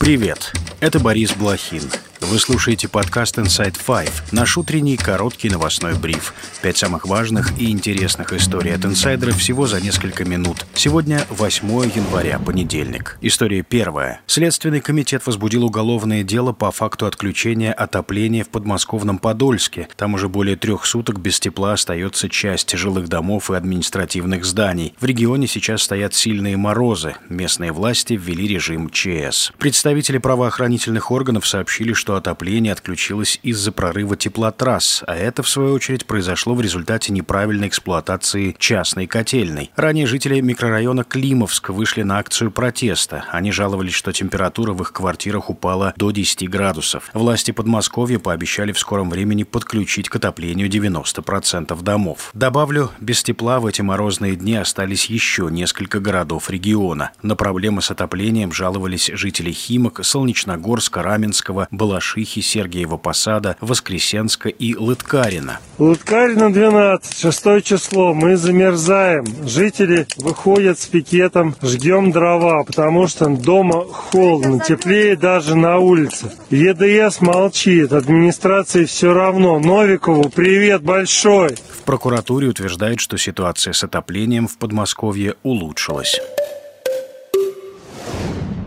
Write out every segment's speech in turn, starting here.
Привет, это Борис Блохин. Вы слушаете подкаст Inside Five, наш утренний короткий новостной бриф. Пять самых важных и интересных историй от инсайдеров всего за несколько минут. Сегодня 8 января, понедельник. История первая. Следственный комитет возбудил уголовное дело по факту отключения отопления в подмосковном Подольске. Там уже более трех суток без тепла остается часть жилых домов и административных зданий. В регионе сейчас стоят сильные морозы. Местные власти ввели режим ЧС. Представители правоохранительных органов сообщили, что отопление отключилось из-за прорыва теплотрасс, а это, в свою очередь, произошло в результате неправильной эксплуатации частной котельной. Ранее жители микрорайона Климовск вышли на акцию протеста. Они жаловались, что температура в их квартирах упала до 10 градусов. Власти Подмосковья пообещали в скором времени подключить к отоплению 90% домов. Добавлю, без тепла в эти морозные дни остались еще несколько городов региона. На проблемы с отоплением жаловались жители Химок, Солнечногорска, Раменского, Балаши, Балашихи, Сергиева Посада, Воскресенска и Лыткарина. Лыткарина 12, 6 число. Мы замерзаем. Жители выходят с пикетом, ждем дрова, потому что дома холодно, теплее даже на улице. ЕДС молчит, администрации все равно. Новикову привет большой. В прокуратуре утверждают, что ситуация с отоплением в Подмосковье улучшилась.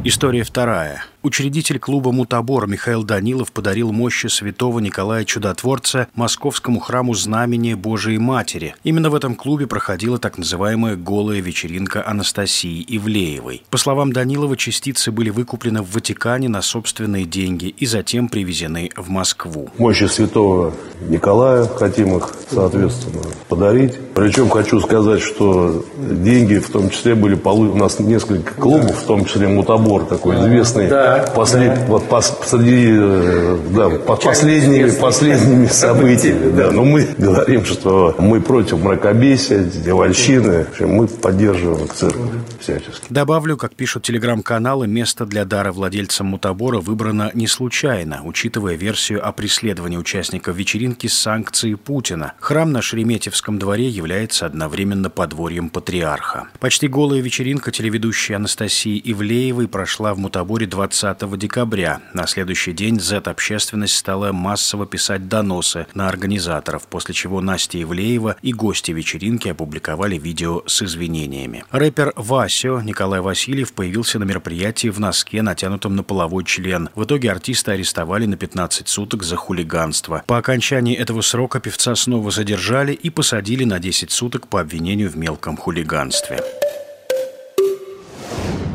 История вторая. Учредитель клуба «Мутабор» Михаил Данилов подарил мощи святого Николая Чудотворца московскому храму Знамения Божией Матери. Именно в этом клубе проходила так называемая «голая вечеринка» Анастасии Ивлеевой. По словам Данилова, частицы были выкуплены в Ватикане на собственные деньги и затем привезены в Москву. Мощи святого Николая хотим их, соответственно, подарить. Причем хочу сказать, что деньги в том числе были получены. У нас несколько клубов, в том числе «Мутабор» такой известный. Да Послед, да. Вот пос, среди, э, да, под последними, последними событиями. Да. Но мы говорим, что мы против мракобесия, девальщины. Мы поддерживаем церковь всячески. Добавлю, как пишут телеграм-каналы, место для дара владельцам мутабора выбрано не случайно, учитывая версию о преследовании участников вечеринки с санкцией Путина. Храм на Шереметьевском дворе является одновременно подворьем патриарха. Почти голая вечеринка телеведущей Анастасии Ивлеевой прошла в мутаборе 20 20 декабря. На следующий день Z-общественность стала массово писать доносы на организаторов, после чего Настя Ивлеева и гости вечеринки опубликовали видео с извинениями. Рэпер Васио Николай Васильев появился на мероприятии в носке, натянутом на половой член. В итоге артиста арестовали на 15 суток за хулиганство. По окончании этого срока певца снова задержали и посадили на 10 суток по обвинению в мелком хулиганстве.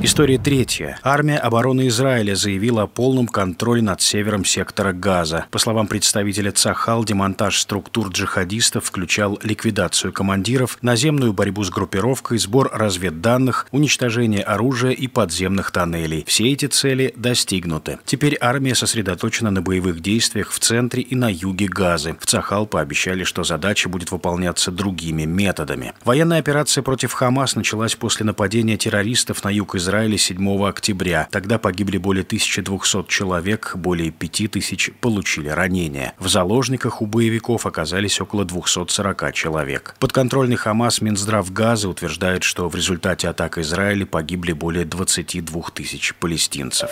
История третья. Армия обороны Израиля заявила о полном контроле над севером сектора Газа. По словам представителя Цахал, демонтаж структур джихадистов включал ликвидацию командиров, наземную борьбу с группировкой, сбор разведданных, уничтожение оружия и подземных тоннелей. Все эти цели достигнуты. Теперь армия сосредоточена на боевых действиях в центре и на юге Газы. В Цахал пообещали, что задача будет выполняться другими методами. Военная операция против Хамас началась после нападения террористов на юг Израиля Израиле 7 октября. Тогда погибли более 1200 человек, более 5000 получили ранения. В заложниках у боевиков оказались около 240 человек. Подконтрольный Хамас Минздрав Газа утверждает, что в результате атак Израиля погибли более 22 тысяч палестинцев.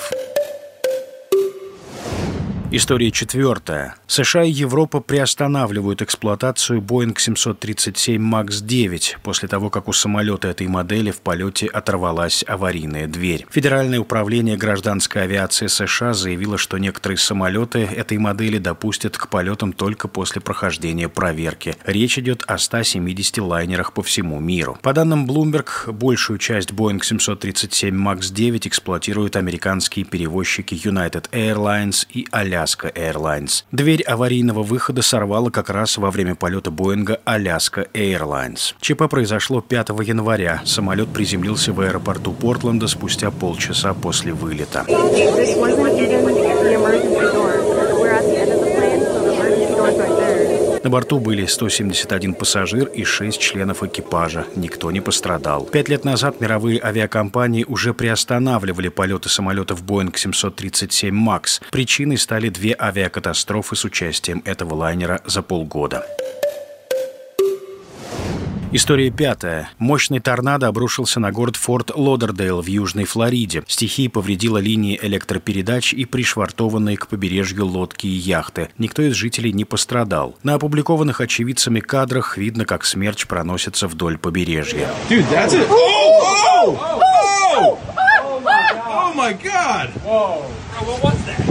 История четвертая. США и Европа приостанавливают эксплуатацию Boeing 737 MAX 9 после того, как у самолета этой модели в полете оторвалась аварийная дверь. Федеральное управление гражданской авиации США заявило, что некоторые самолеты этой модели допустят к полетам только после прохождения проверки. Речь идет о 170 лайнерах по всему миру. По данным Bloomberg, большую часть Boeing 737 MAX 9 эксплуатируют американские перевозчики United Airlines и Alaska Alaska Airlines. Дверь аварийного выхода сорвала как раз во время полета Боинга Alaska Airlines. ЧП произошло 5 января. Самолет приземлился в аэропорту Портленда спустя полчаса после вылета. На борту были 171 пассажир и 6 членов экипажа. Никто не пострадал. Пять лет назад мировые авиакомпании уже приостанавливали полеты самолетов Boeing 737 MAX. Причиной стали две авиакатастрофы с участием этого лайнера за полгода. История пятая. Мощный торнадо обрушился на город Форт Лодердейл в Южной Флориде. Стихия повредила линии электропередач и пришвартованные к побережью лодки и яхты. Никто из жителей не пострадал. На опубликованных очевидцами кадрах видно, как смерч проносится вдоль побережья. Dude, that's it. Oh! Oh! Oh! Oh my god! Whoa. What was that?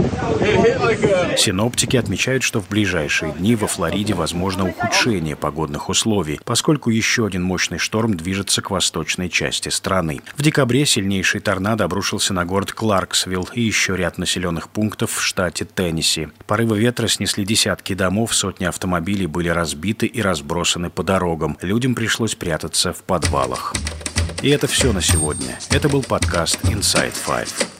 Синоптики отмечают, что в ближайшие дни во Флориде возможно ухудшение погодных условий, поскольку еще один мощный шторм движется к восточной части страны. В декабре сильнейший торнадо обрушился на город Кларксвилл и еще ряд населенных пунктов в штате Теннесси. Порывы ветра снесли десятки домов, сотни автомобилей были разбиты и разбросаны по дорогам. Людям пришлось прятаться в подвалах. И это все на сегодня. Это был подкаст Inside Five.